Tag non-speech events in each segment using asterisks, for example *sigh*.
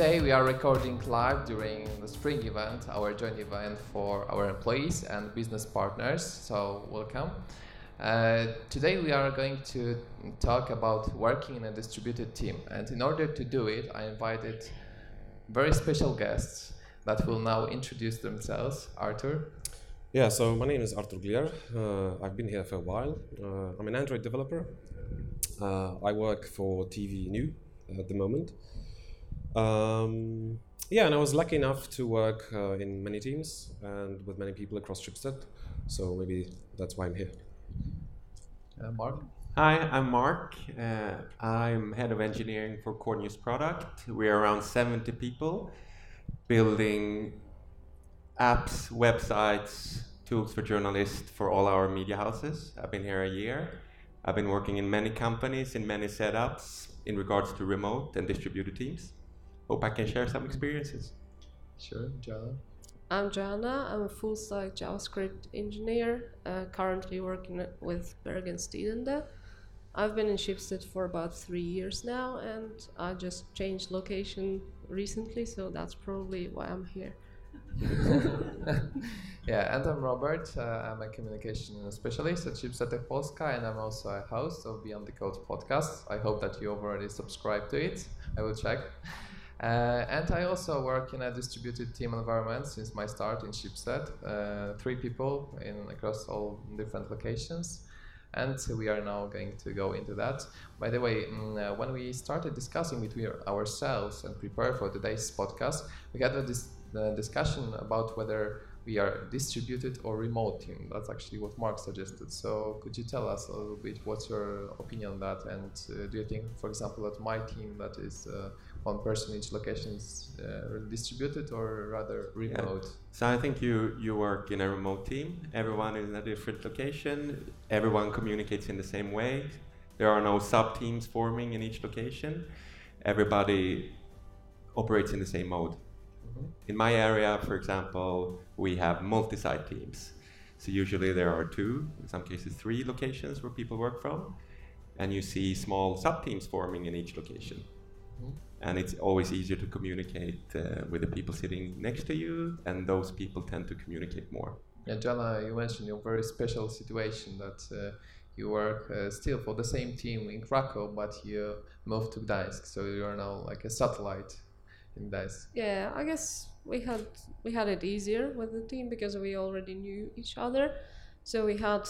today we are recording live during the spring event, our joint event for our employees and business partners. So, welcome. Uh, today we are going to talk about working in a distributed team, and in order to do it, I invited very special guests that will now introduce themselves. Arthur. Yeah, so my name is Arthur Glier. Uh, I've been here for a while. Uh, I'm an Android developer. Uh, I work for TV.nu at the moment. Um, yeah, and I was lucky enough to work uh, in many teams and with many people across Schibsted. So maybe that's why I'm here. Uh, Mark. Hi, I'm Mark. Uh, I'm head of engineering for Core News Product. We're around 70 people building apps, websites, tools for journalists for all our media houses. I've been here a year. I've been working in many companies, in many setups in regards to remote and distributed teams. Hope I can share some experiences. Sure, Jana. I'm Joanna. I'm a full stack JavaScript engineer, uh, currently working with Bergen Tidende. I've been in Schibsted for about three years now, and I just changed location recently, so that's probably why I'm here. *laughs* yeah, and I'm Robert. Uh, I'm a communication specialist at Schibsted Polska, and I'm also a host of Beyond the Code podcast. I hope that you have already subscribed to it. I will check. Uh, and I also work in a distributed team environment since my start in Schibsted. Uh, three people in across all different locations. And we are now going to go into that. By the way, mm, uh, when we started discussing between ourselves and prepare for today's podcast, we had a dis discussion about whether we are distributed or remote team. That's actually what Mark suggested. So could you tell us a little bit what's your opinion on that? And uh, do you think, for example, that my team that is uh, one person each location is uh, distributed or rather remote? Yeah. So I think you you work in a remote team. Everyone is in a different location. Everyone communicates in the same way. There are no sub teams forming in each location. Everybody operates in the same mode. Mm-hmm. In my area, for example, we have multi-site teams. So usually there are two, in some cases three locations where people work from, and you see small sub teams forming in each location. Mm-hmm and it's always easier to communicate uh, with the people sitting next to you, and those people tend to communicate more. Yeah, Jana, you mentioned your very special situation that uh, you work uh, still for the same team in Krakow, but you moved to Gdańsk, so you're now like a satellite in Gdańsk. Yeah, I guess we had we had it easier with the team because we already knew each other, so we had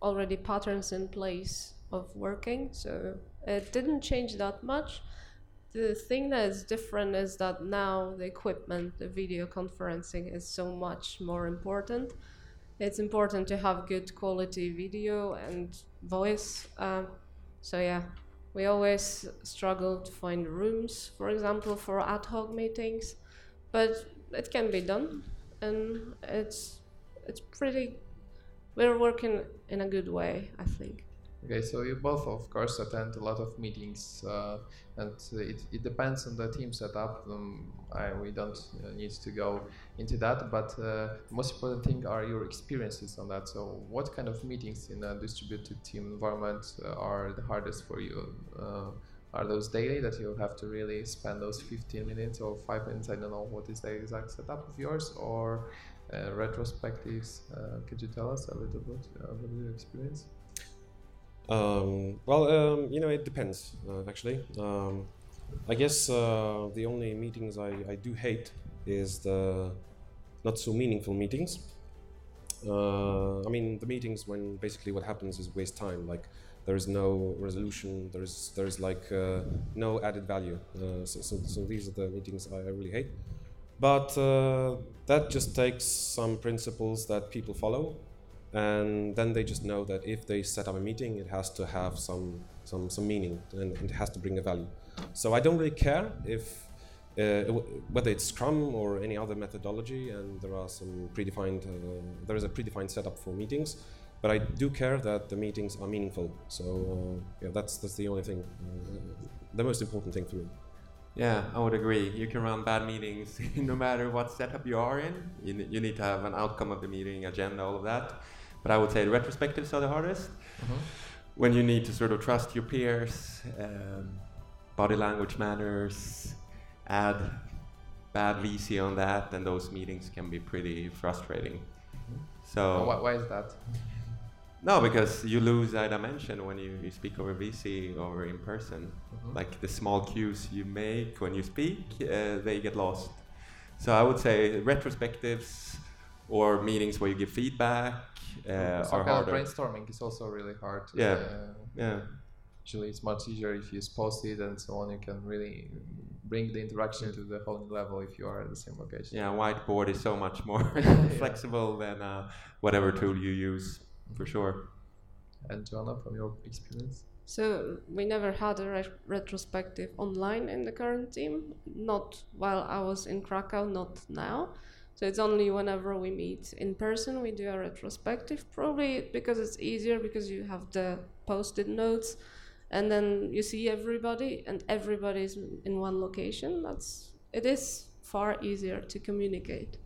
already patterns in place of working, so it didn't change that much the thing that is different is that now the equipment, the video conferencing is so much more important. It's important to have good quality video and voice. Uh, so yeah, we always struggle to find rooms, for example, for ad hoc meetings, but it can be done, and it's it's pretty. We're working in a good way, I think. Okay, so you both, of course, attend a lot of meetings, uh, and it, it depends on the team setup. Um, I, we don't uh, need to go into that, but uh, the most important thing are your experiences on that. So, what kind of meetings in a distributed team environment uh, are the hardest for you? Uh, are those daily that you have to really spend those 15 minutes or 5 minutes? I don't know what is the exact setup of yours, or uh, retrospectives. could you tell us a little bit about your experience? Um, well, um, you know, it depends, uh, actually. Um, I guess uh, the only meetings I, I do hate is the not so meaningful meetings. Uh, I mean, the meetings when basically what happens is waste time. Like, there is no resolution. There's there's like uh, no added value. Uh, so, so, so, these are the meetings I, I really hate. But uh, that just takes some principles that people follow and then they just know that if they set up a meeting, it has to have some some some meaning and it has to bring a value. So I don't really care if uh, whether it's Scrum or any other methodology, and there are some predefined uh, there is a predefined setup for meetings. But I do care that the meetings are meaningful. So uh, yeah, that's that's the only thing, uh, the most important thing for me. Yeah, I would agree. You can run bad meetings *laughs* no matter what setup you are in. You, you need to have an outcome of the meeting, agenda, all of that. But I would say retrospectives are the hardest. Mm-hmm. When you need to sort of trust your peers, um, body language matters, add bad VC on that, then those meetings can be pretty frustrating. So why, why is that? no, because you lose that dimension when you, you speak over VC or in person. Mhm. Like the small cues you make when you speak, uh, they get lost. So I would say retrospectives or meetings where you give feedback uh, Some are kind of harder. brainstorming is also really hard. Yeah. Uh, Yeah. usually it's much easier if you post it and so on. You can really bring the interaction to the whole new level if you are at the same location. Yeah, whiteboard is so much more *laughs* *laughs* flexible than uh, whatever tool you use, for sure. And Joanna, from your experience? So we never had a re- retrospective online in the current team, not while I was in Krakow, not now. So it's only whenever we meet in person we do a retrospective, probably because it's easier because you have the post-it notes and then you see everybody and everybody's in one location. That's it is far easier to communicate.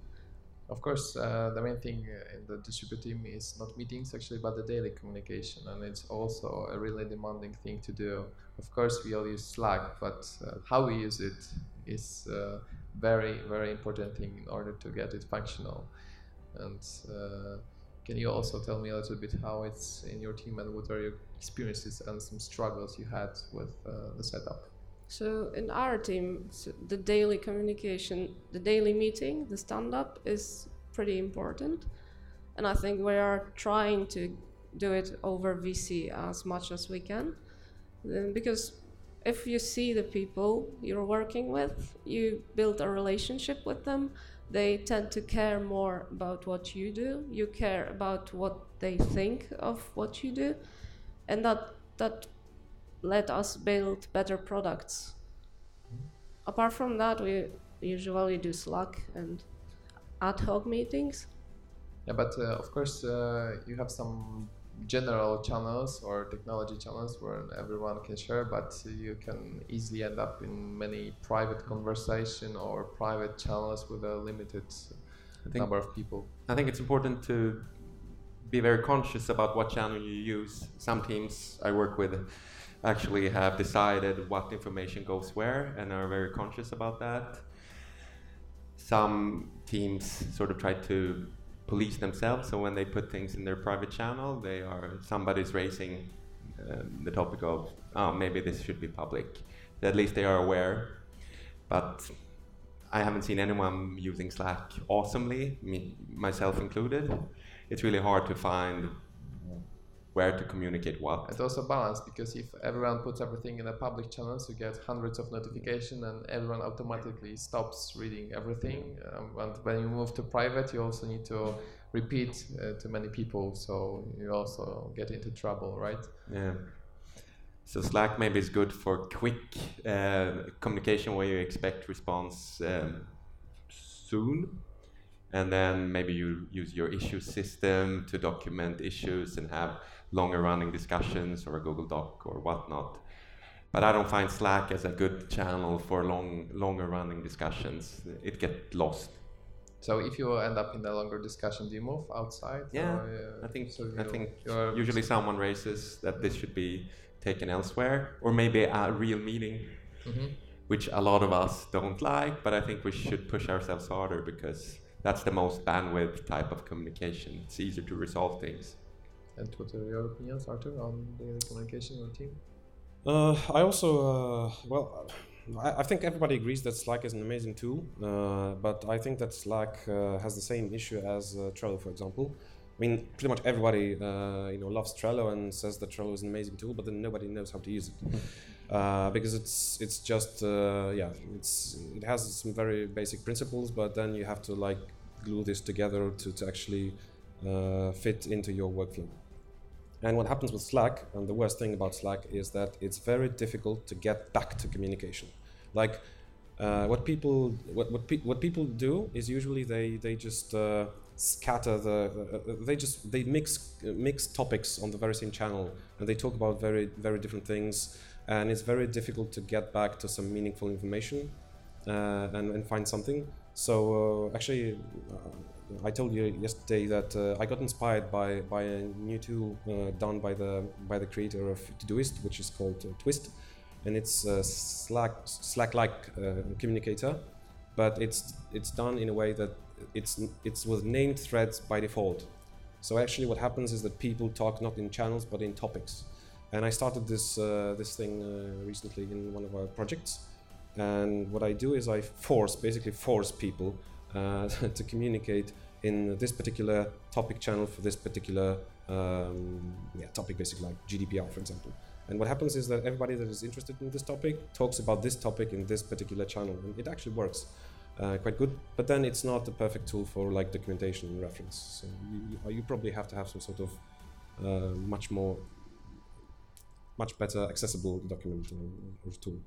Of course, uh, the main thing uh, in the distributed team is not meetings actually, but the daily communication, and it's also a really demanding thing to do. Of course, we all use Slack, but uh, how we use it is uh, very, very important thing in order to get it functional. And uh, can you also tell me a little bit how it's in your team and what are your experiences and some struggles you had with uh, the setup? So in our team, so the daily communication, the daily meeting, the stand up is pretty important. And I think we are trying to do it over VC as much as we can. Because if you see the people you're working with, you build a relationship with them, they tend to care more about what you do. You care about what they think of what you do. And that that let us build better products. Apart from that, we usually do Slack and ad hoc meetings. Yeah, but uh, of course uh, you have some general channels or technology channels where everyone can share, but you can easily end up in many private conversation or private channels with a limited think, number of people. I think it's important to be very conscious about what channel you use. Some teams I work with actually have decided what information goes where and are very conscious about that. Some teams sort of try to police themselves, so when they put things in their private channel, they are somebody's raising um, the topic of oh maybe this should be public. At least they are aware, but I haven't seen anyone using Slack awesomely, me, myself included. It's really hard to find where to communicate what. And also balance because if everyone puts everything in a public channels, you get hundreds of notifications and everyone automatically stops reading everything. Um, and when you move to private, you also need to repeat uh, to many people, so you also get into trouble, right? Yeah. So Slack maybe is good for quick uh, communication where you expect response um, soon, and then maybe you use your issue system to document issues and have longer running discussions or a Google Doc or whatnot. But I don't find Slack as a good channel for long, longer running discussions. It gets lost. So if you end up in a longer discussion, do you move outside? Yeah, or, uh, I think so I think usually someone raises that this should be taken elsewhere, or maybe a real meeting, Mhm. which a lot of us don't like. But I think we should push ourselves harder because that's the most bandwidth type of communication. It's easier to resolve things. And what are your opinions, Arthur, on the communication in your team? Uh, I also, uh, well, I, I think everybody agrees that Slack is an amazing tool, uh, but I think that Slack uh, has the same issue as uh, Trello, for example. I mean, pretty much everybody, uh, you know, loves Trello and says that Trello is an amazing tool, but then nobody knows how to use it uh, because it's it's just uh, yeah, it's it has some very basic principles, but then you have to like glue this together to to actually uh, fit into your workflow. And what happens with Slack, and the worst thing about Slack is that it's very difficult to get back to communication. Like uh, what people what what, pe- what people do is usually they they just uh, scatter the uh, uh, they just they mix mix topics on the very same channel and they talk about very very different things and it's very difficult to get back to some meaningful information uh, and, and find something. So uh, actually, uh, I told you yesterday that uh, I got inspired by, by a new tool uh, done by the by the creator of Todoist, which is called uh, Twist. and it's a Slack Slack-like communicator, but it's it's done in a way that it's it's with named threads by default. So actually, what happens is that people talk not in channels but in topics. And I started this uh, this thing uh, recently in one of our projects. And what I do is I force, basically force people uh, *laughs* to communicate in this particular topic channel for this particular um, yeah, topic, basically like GDPR, for example. And what happens is that everybody that is interested in this topic talks about this topic in this particular channel, and it actually works uh, quite good. But then it's not the perfect tool for like documentation and reference. So you, you probably have to have some sort of uh, much more, much better accessible document or, or tool.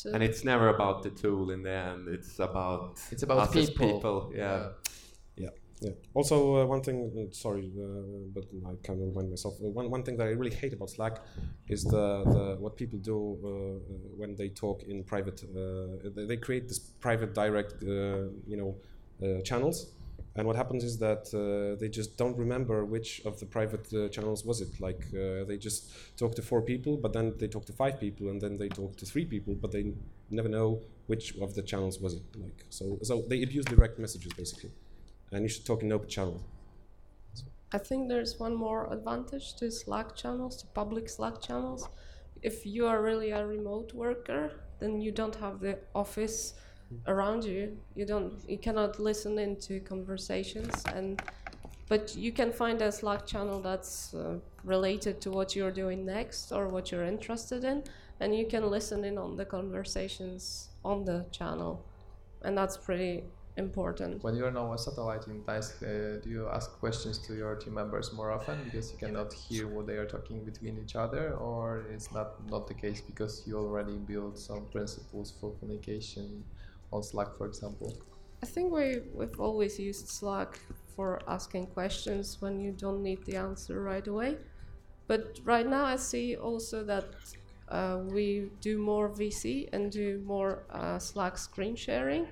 So And it's never about the tool in the end. It's about It's about us as people. people. Yeah. Yeah. Also, uh, one thing. Uh, sorry, uh, but I can't remind myself. Uh, one one thing that I really hate about Slack is the, the what people do uh, uh, when they talk in private. Uh, they, they create this private direct, uh, you know, uh, channels. And what happens is that uh, they just don't remember which of the private uh, channels was it. Like uh, they just talk to four people, but then they talk to five people, and then they talk to three people, but they never know which of the channels was it. Like so, so they abuse direct messages basically and you should talk in open channel. I think there's one more advantage to Slack channels, to public Slack channels. If you are really a remote worker, then you don't have the office around you. You don't you cannot listen into conversations and but you can find a Slack channel that's uh, related to what you're doing next or what you're interested in and you can listen in on the conversations on the channel. And that's pretty important. When you're now a satellite in Gdańsk, uh, do you ask questions to your team members more often because you cannot hear what they are talking between each other, or it's not not the case because you already built some principles for communication on Slack, for example? I think we we've always used Slack for asking questions when you don't need the answer right away. But right now, I see also that uh, we do more VC and do more uh, Slack screen sharing.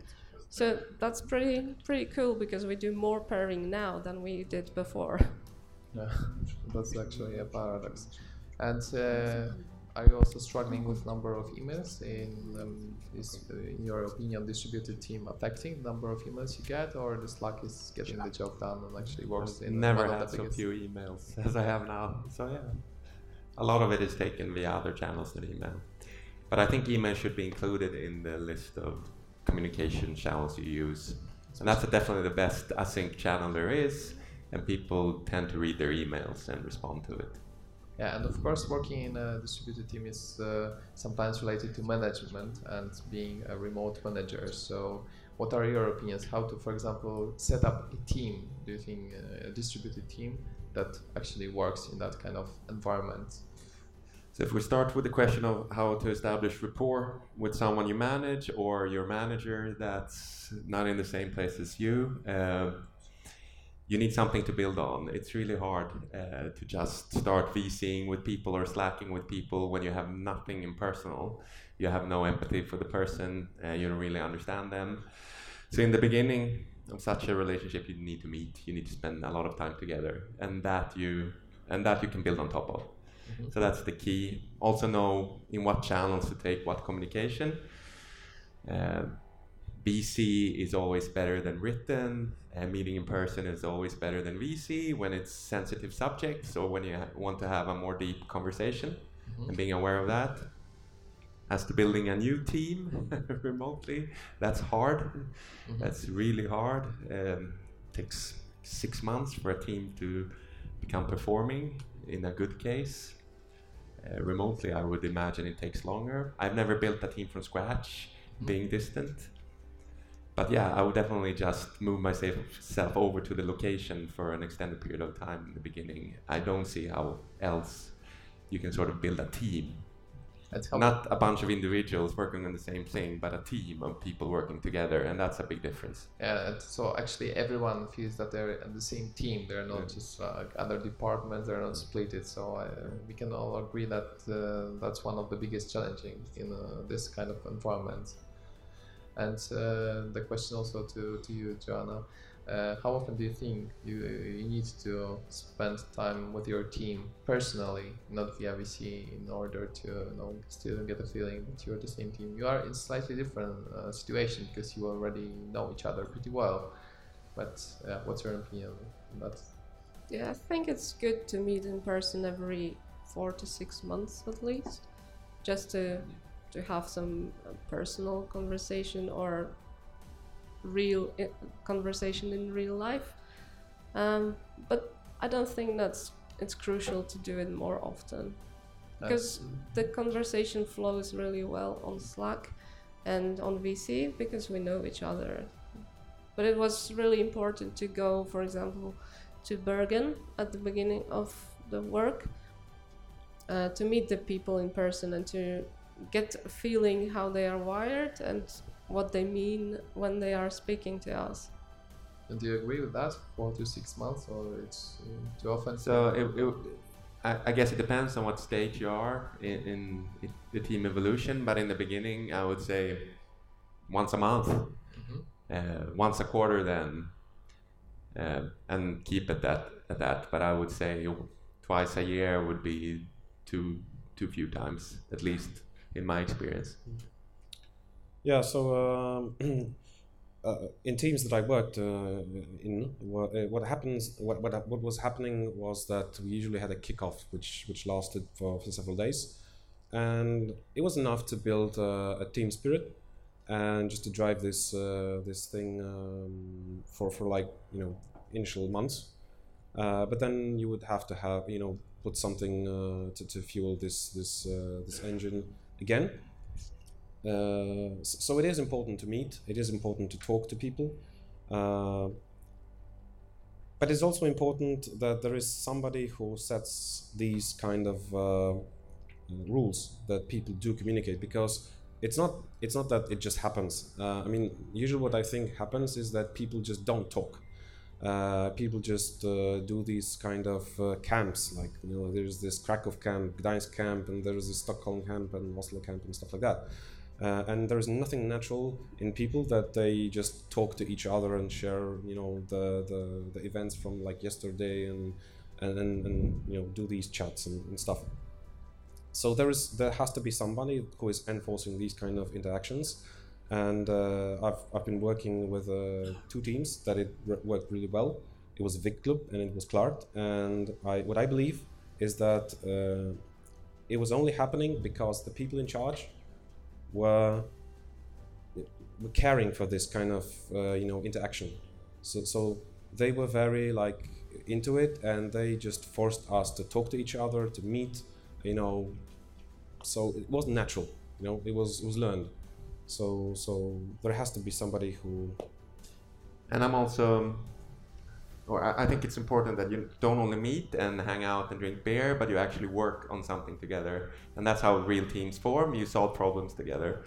So that's pretty pretty cool because we do more pairing now than we did before. Yeah, *laughs* that's actually a paradox. And uh, are you also struggling with number of emails? In um, is, uh, in your opinion, distributed team affecting the number of emails you get, or the Slack is getting the job done and actually works in Never had so biggest- few emails *laughs* as I have now. So yeah, a lot of it is taken via other channels than email. But I think email should be included in the list of communication channels you use. And that's definitely the best async channel there is, and people tend to read their emails and respond to it. Yeah, and of course, working in a distributed team is uh, sometimes related to management and being a remote manager. So, what are your opinions? How to, for example, set up a team? Do you think uh, a distributed team that actually works in that kind of environment? So if we start with the question of how to establish rapport with someone you manage or your manager that's not in the same place as you, uh, you need something to build on. It's really hard uh, to just start VCing with people or slacking with people when you have nothing impersonal. You have no empathy for the person, uh, you don't really understand them. So in the beginning of such a relationship, you need to meet. You need to spend a lot of time together, and that you and that you can build on top of. So that's the key. Also know in what channels to take what communication. Uh, VC is always better than written. Uh, meeting in person is always better than VC when it's sensitive subjects or when you ha- want to have a more deep conversation and being aware of that. As to building a new team *laughs* remotely, that's hard. That's really hard. Um, takes six months for a team to become performing in a good case. Uh, remotely, I would imagine it takes longer. I've never built a team from scratch, being distant. But yeah, I would definitely just move myself self over to the location for an extended period of time in the beginning. I don't see how else you can sort of build a team. Not a bunch of individuals working on the same thing, but a team of people working together, and that's a big difference. Yeah, so actually everyone feels that they're in the same team. They're not Yeah. just like other departments. They're not splitted. So uh, we can all agree that uh, that's one of the biggest challenges in uh, this kind of environment. And uh, the question also to, to you, Joanna, uh, how often do you think you, you need to spend time with your team personally, not via VC, in order to you know, still get a feeling that you're the same team? You are in slightly different uh, situation because you already know each other pretty well. But uh, what's your opinion on that? Yeah, I think it's good to meet in person every four to six months at least, just to to have some uh, personal conversation or real conversation in real life. Um, but I don't think that's it's crucial to do it more often because the conversation flows really well on Slack and on VC because we know each other. But it was really important to go, for example, to Bergen at the beginning of the work uh, to meet the people in person and to get a feeling how they are wired and what they mean when they are speaking to us. And do you agree with that? Four to six months, or it's uh, too often? So it, it, I, I guess it depends on what stage you are in, in, in the team evolution. But in the beginning, I would say once a month, Mhm. uh, once a quarter, then, uh, and keep it that at that. But I would say twice a year would be too too few times, at least in my experience. Yeah, so um, *clears throat* uh, in teams that I worked uh, in, what, uh, what happens, what, what what was happening was that we usually had a kickoff, which which lasted for, for several days, and it was enough to build uh, a team spirit, and just to drive this uh, this thing um, for for like you know initial months, but then you would have to have you know put something to, to fuel this this this engine again. Uh, so it is important to meet. It is important to talk to people. Uh, but it's also important that there is somebody who sets these kind of uh, rules that people do communicate because it's not it's not that it just happens. Uh, I mean, usually what I think happens is that people just don't talk. Uh, people just uh, do these kind of uh, camps, like you know, there's this Krakow camp, Gdańsk camp, and there's this Stockholm camp and Oslo camp and stuff like that. Uh, and there is nothing natural in people that they just talk to each other and share, you know, the, the, the events from like yesterday and and, and, and you know do these chats and, and stuff. So there is there has to be somebody who is enforcing these kind of interactions, and uh, I've I've been working with uh, two teams that it r- worked really well. It was Vektklubb and it was Klart. and I what I believe is that uh, it was only happening because the people in charge were were caring for this kind of uh, you know interaction. So so they were very like into it, and they just forced us to talk to each other, to meet, you know. So it wasn't natural, you know. It was it was learned. So so there has to be somebody who And I'm also, or I think it's important that you don't only meet and hang out and drink beer, but you actually work on something together. And that's how real teams form. You solve problems together.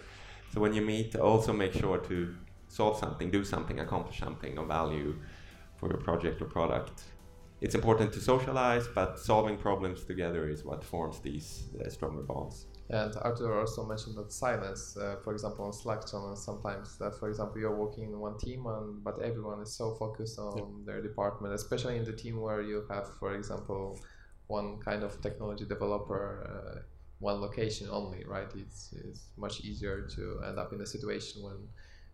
So when you meet, also make sure to solve something, do something, accomplish something of value for your project or product. It's important to socialize, but solving problems together is what forms these uh, stronger bonds. And Arthur also mentioned that silence, uh, for example, on Slack channels, sometimes that, for example, you're working in one team, and, but everyone is so focused on their department, especially in the team where you have, for example, one kind of technology developer, uh, one location only, right? It's, it's much easier to end up in a situation when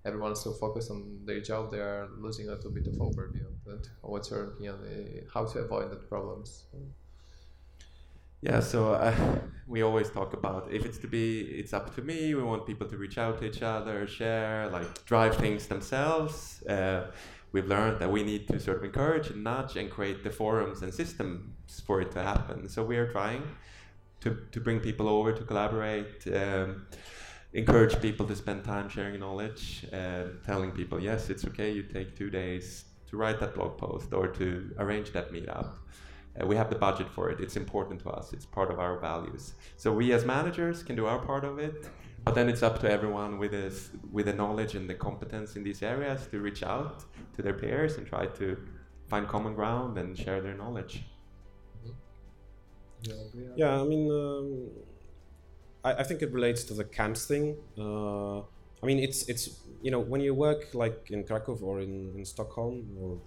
everyone's so focused on their job, they are losing a little bit of overview. But what's your opinion? Uh, how to avoid that problems? Yeah, so uh, *laughs* we always talk about if it's to be, it's up to me. We want people to reach out to each other, share, like drive things themselves. Uh, we've learned that we need to sort of encourage and nudge and create the forums and systems for it to happen. So we are trying to, to bring people over to collaborate, um, encourage people to spend time sharing knowledge, uh, telling people, yes, it's okay, you take two days to write that blog post or to arrange that meetup. Uh, we have the budget for it. It's important to us. It's part of our values. So we as managers can do our part of it, but then it's up to everyone with this, with the knowledge and the competence in these areas to reach out to their peers and try to find common ground and share their knowledge. You agree on Yeah, I mean, um, I, I think it relates to the camps thing. Uh, I mean, it's it's you know when you work like in Krakow or in, in Stockholm or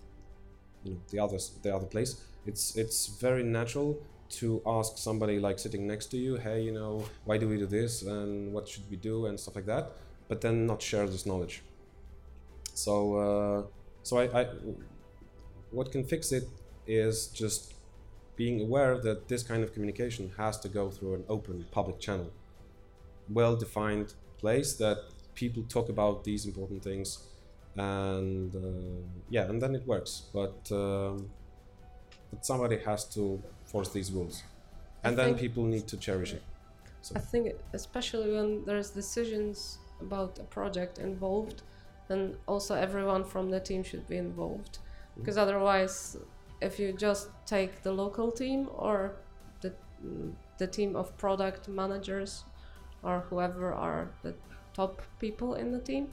you know the others the other place, it's it's very natural to ask somebody like sitting next to you, hey, you know, why do we do this? And what should we do? and stuff like that, but then not share this knowledge. So uh, so I, I what can fix it is just being aware that this kind of communication has to go through an open public channel well defined place that people talk about these important things and uh, yeah and then it works. But um, but somebody has to force these rules and then people need to cherish it So. I think especially when there's decisions about a project involved, then also everyone from the team should be involved. Mm-hmm. Because otherwise, if you just take the local team or the the team of product managers or whoever are the top people in the team,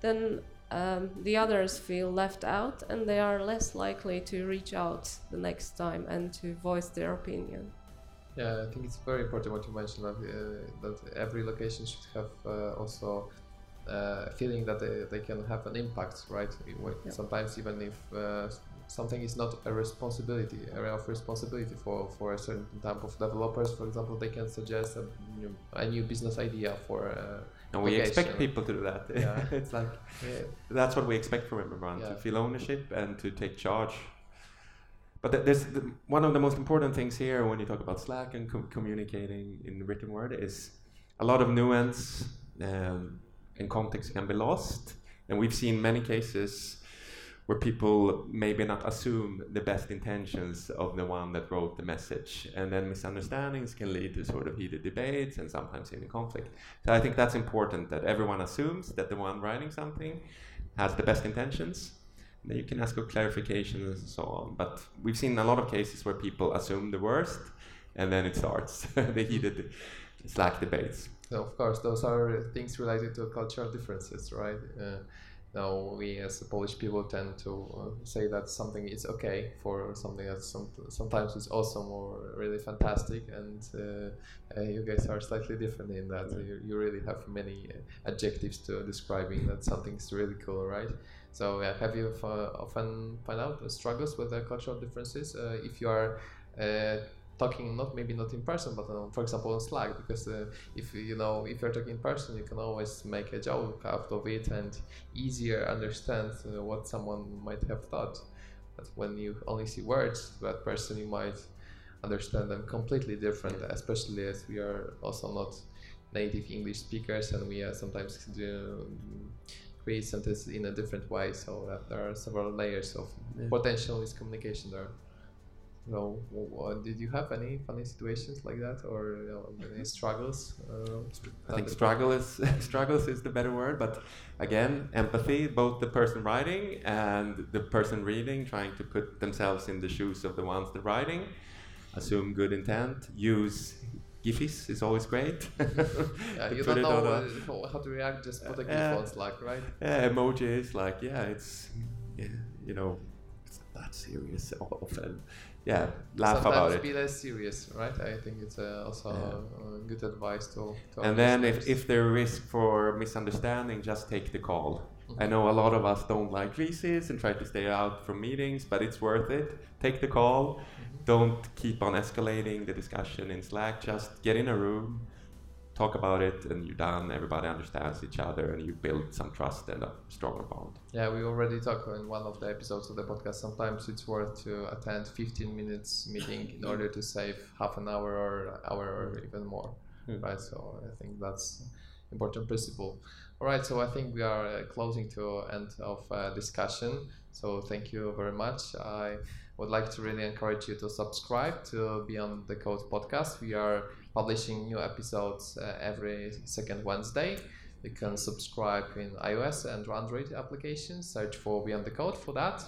then um, the others feel left out and they are less likely to reach out the next time and to voice their opinion. Yeah, I think it's very important what you mentioned that, uh, that every location should have uh, also uh, a feeling that they, they can have an impact, right? Sometimes even if uh, something is not a responsibility, area of responsibility for, for a certain type of developers, for example, they can suggest a new, a new business idea for. And we expect Location. people to do that. Yeah. it's like *laughs* yeah, that's what we expect from everyone Yeah. to feel ownership and to take charge. But th- there's the, one of the most important things here when you talk about Slack and com- communicating in the written word is a lot of nuance um, and context can be lost. And we've seen many cases where people maybe not assume the best intentions of the one that wrote the message, and then misunderstandings can lead to sort of heated debates and sometimes even conflict. So I think that's important that everyone assumes that the one writing something has the best intentions. Then you can ask for clarifications and so on. But we've seen a lot of cases where people assume the worst, and then it starts *laughs* the heated Slack debates. So of course, those are things related to cultural differences, right? Uh, now we as Polish people tend to uh, say that something is okay for something that some, sometimes is awesome or really fantastic, and uh, uh, you guys are slightly different in that. You, you really have many uh, adjectives to describing that something is really cool, right? So uh, have you f- often find out uh, struggles with the cultural differences uh, if you are uh, talking not maybe not in person but uh, for example on Slack because uh, if you know if you're talking in person you can always make a joke out of it and easier understand uh, what someone might have thought. But when you only see words that person you might understand them completely different especially as we are also not native english speakers and we uh, sometimes do create sentences in a different way. So uh, there are several layers of Yeah. potential miscommunication there w- w- did you have any funny situations like that, or you know, any struggles? Uh, I think struggle is *laughs* struggles is the better word, but again, empathy, both the person writing and the person reading, trying to put themselves in the shoes of the ones that writing, assume good intent, use gifs is always great. *laughs* Yeah, you don't know a- uh, how- how to react. Just put a GIF Uh, on Slack, right? yeah, emojis like yeah, it's yeah, you know, it's not that serious often. Yeah, laugh Sometimes about it. be less serious, right? I think it's uh, also Yeah. good advice to. to And then if, if there risk for misunderstanding, just take the call. I Mhm. know a lot of us don't like VCs and try to stay out from meetings, but it's worth it. Take the call. Mhm. Don't keep on escalating the discussion in Slack. Just get in a room, talk about it, and you're done. Everybody understands each other, and you build some trust and a stronger bond. Yeah, we already talked in one of the episodes of the podcast. Sometimes it's worth to attend 15 minutes meeting in order to save half an hour or hour or even more, Hmm. right? So I think that's important principle. All right, so I think we are uh, closing to end of uh, discussion. So thank you very much. I would like to really encourage you to subscribe to Beyond the Code podcast. We are publishing new episodes uh, every second Wednesday. You can subscribe in iOS and Android applications. Search for Beyond the Code for that.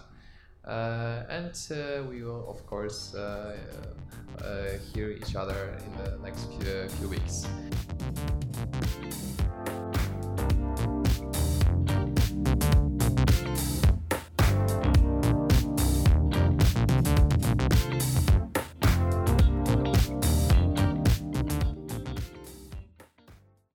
Uh, and uh, we will, of course, uh, uh, hear each other in the next few, few weeks.